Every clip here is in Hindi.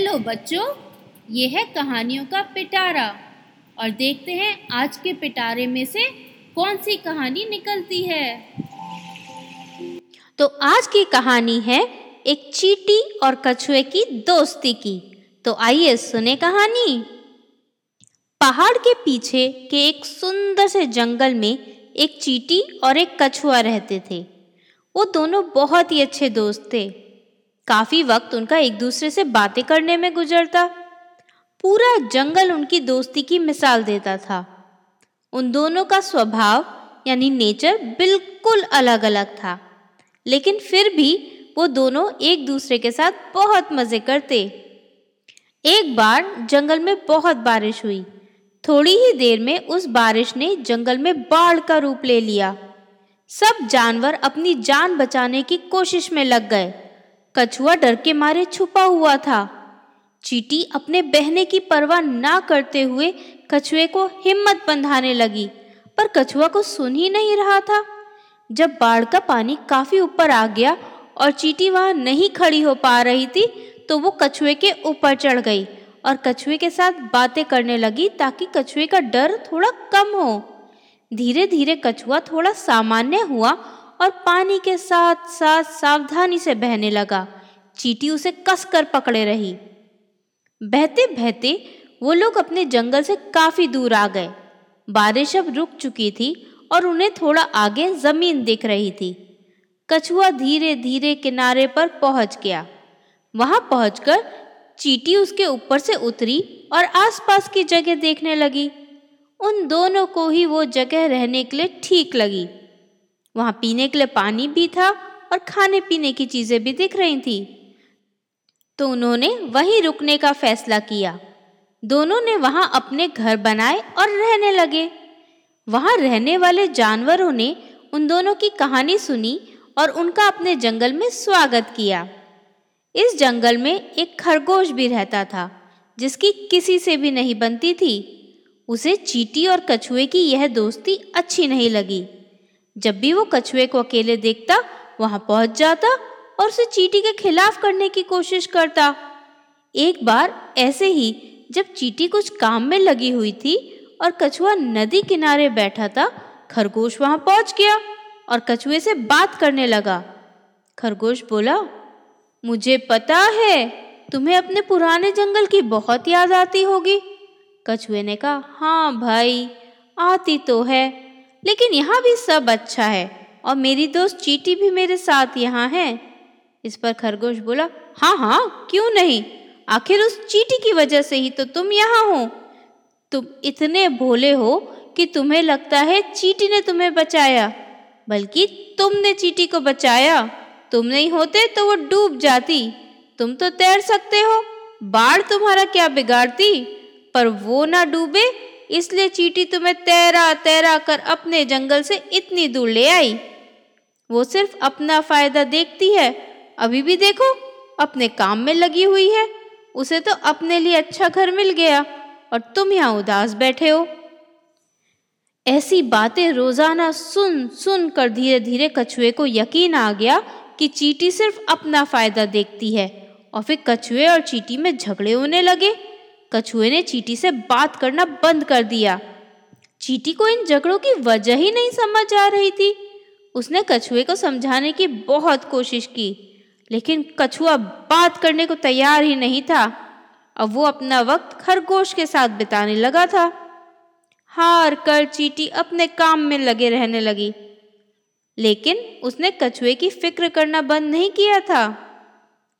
हेलो बच्चों, ये है कहानियों का पिटारा। और देखते हैं आज के पिटारे में से कौन सी कहानी निकलती है। तो आज की कहानी है एक चीटी और कछुए की दोस्ती की। तो आइए सुने कहानी। पहाड़ के पीछे के एक सुंदर से जंगल में एक चीटी और एक कछुआ रहते थे। वो दोनों बहुत ही अच्छे दोस्त थे। काफ़ी वक्त उनका एक दूसरे से बातें करने में गुजरता। पूरा जंगल उनकी दोस्ती की मिसाल देता था। उन दोनों का स्वभाव, यानी नेचर, बिल्कुल अलग अलग था। लेकिन फिर भी वो दोनों एक दूसरे के साथ बहुत मज़े करते। एक बार जंगल में बहुत बारिश हुई। थोड़ी ही देर में उस बारिश ने जंगल में बाढ़ का रूप ले लिया। सब जानवर अपनी जान बचाने की कोशिश में लग गए। कछुआ डर के मारे छुपा हुआ था। चीटी अपने बहने की परवाह ना करते हुए कछुए को हिम्मत बंधाने लगी, पर कछुआ को सुन ही नहीं रहा था। जब बाढ़ का पानी काफ़ी ऊपर आ गया और चीटी वहाँ नहीं खड़ी हो पा रही थी तो वो कछुए के ऊपर चढ़ गई और कछुए के साथ बातें करने लगी ताकि कछुए का डर थोड़ा कम हो। धीरे धीरे कछुआ थोड़ा सामान्य हुआ और पानी के साथ साथ सावधानी से बहने लगा। चीटी उसे कस कर पकड़े रही। बहते बहते वो लोग अपने जंगल से काफ़ी दूर आ गए। बारिश अब रुक चुकी थी और उन्हें थोड़ा आगे ज़मीन दिख रही थी। कछुआ धीरे धीरे किनारे पर पहुँच गया। वहाँ पहुंचकर चीटी उसके ऊपर से उतरी और आसपास की जगह देखने लगी। उन दोनों को ही वो जगह रहने के लिए ठीक लगी। वहाँ पीने के लिए पानी भी था और खाने पीने की चीज़ें भी दिख रही थी। तो उन्होंने वहीं रुकने का फैसला किया। दोनों ने वहाँ अपने घर बनाए और रहने लगे। वहाँ रहने वाले जानवरों ने उन दोनों की कहानी सुनी और उनका अपने जंगल में स्वागत किया। इस जंगल में एक खरगोश भी रहता था, जिसकी किसी से भी नहीं बनती थी। उसे चीटी और कछुए की यह दोस्ती अच्छी नहीं लगी। जब भी वो कछुए को अकेले देखता, वहाँ पहुँच जाता और उसे चीटी के खिलाफ करने की कोशिश करता। एक बार ऐसे ही जब चीटी कुछ काम में लगी हुई थी और कछुआ नदी किनारे बैठा था, खरगोश वहाँ पहुँच गया और कछुए से बात करने लगा। खरगोश बोला, मुझे पता है, तुम्हें अपने पुराने जंगल की बहुत याद आती होगी। कछुए ने कहा हाँ भाई, आती तो है लेकिन यहाँ भी सब अच्छा है और मेरी दोस्त चीटी भी मेरे साथ यहाँ है। इस पर खरगोश बोला हाँ हाँ क्यों नहीं? आखिर उस चीटी की वजह से ही तो तुम यहाँ हो। तुम इतने भोले हो कि तुम्हें लगता है चीटी ने तुम्हें बचाया, बल्कि तुमने चीटी को बचाया। तुम नहीं होते तो वो डूब जाती। तुम तो तैर सकते हो, बाढ़ तुम्हारा क्या बिगाड़ती? पर वो ना डूबे इसलिए चीटी तुम्हें तैरा तैरा कर अपने जंगल से इतनी दूर ले आई। वो सिर्फ़ अपना फ़ायदा देखती है, अभी भी देखो, अपने काम में लगी हुई है। उसे तो अपने लिए अच्छा घर मिल गया, और तुम यहाँ उदास बैठे हो। ऐसी बातें रोज़ाना सुन सुन कर धीरे धीरे कछुए को यकीन आ गया कि चीटी सिर्फ़ अपना फ़ायदा देखती है, और फिर कछुए और चीटी में झगड़े होने लगे। कछुए ने चीटी से बात करना बंद कर दिया। चीटी को इन झगड़ों की वजह ही नहीं समझ आ रही थी। उसने कछुए को समझाने की बहुत कोशिश की, लेकिन कछुआ बात करने को तैयार ही नहीं था। अब वो अपना वक्त खरगोश के साथ बिताने लगा था। हार कर चीटी अपने काम में लगे रहने लगी। लेकिन उसने कछुए की फ़िक्र करना बंद नहीं किया था।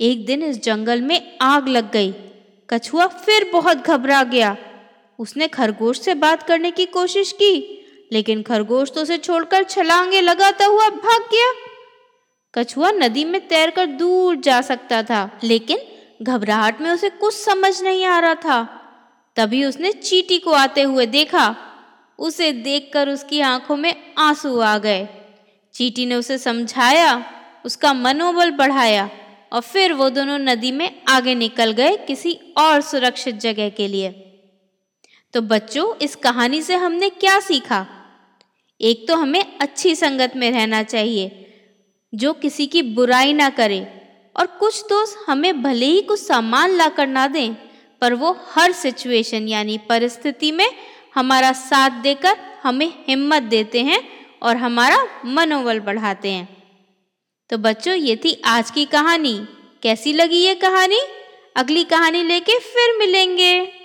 एक दिन इस जंगल में आग लग गई। कछुआ फिर बहुत घबरा गया। उसने खरगोश से बात करने की कोशिश की, लेकिन खरगोश तो उसे छोड़कर छलांगे लगाता हुआ भाग गया। कछुआ नदी में तैरकर दूर जा सकता था, लेकिन घबराहट में उसे कुछ समझ नहीं आ रहा था। तभी उसने चीटी को आते हुए देखा। उसे देखकर उसकी आँखों में आँसू आ गए। चीटी ने उसे समझाया, उसका मनोबल बढ़ाया। और फिर वो दोनों नदी में आगे निकल गए किसी और सुरक्षित जगह के लिए। तो बच्चों, इस कहानी से हमने क्या सीखा? एक तो हमें अच्छी संगत में रहना चाहिए, जो किसी की बुराई ना करे, और कुछ दोस्त हमें भले ही कुछ सामान ला कर ना दें, पर वो हर सिचुएशन यानी परिस्थिति में हमारा साथ देकर हमें हिम्मत देते हैं और हमारा मनोबल बढ़ाते हैं। तो बच्चों, ये थी आज की कहानी। कैसी लगी ये कहानी? अगली कहानी लेके फिर मिलेंगे।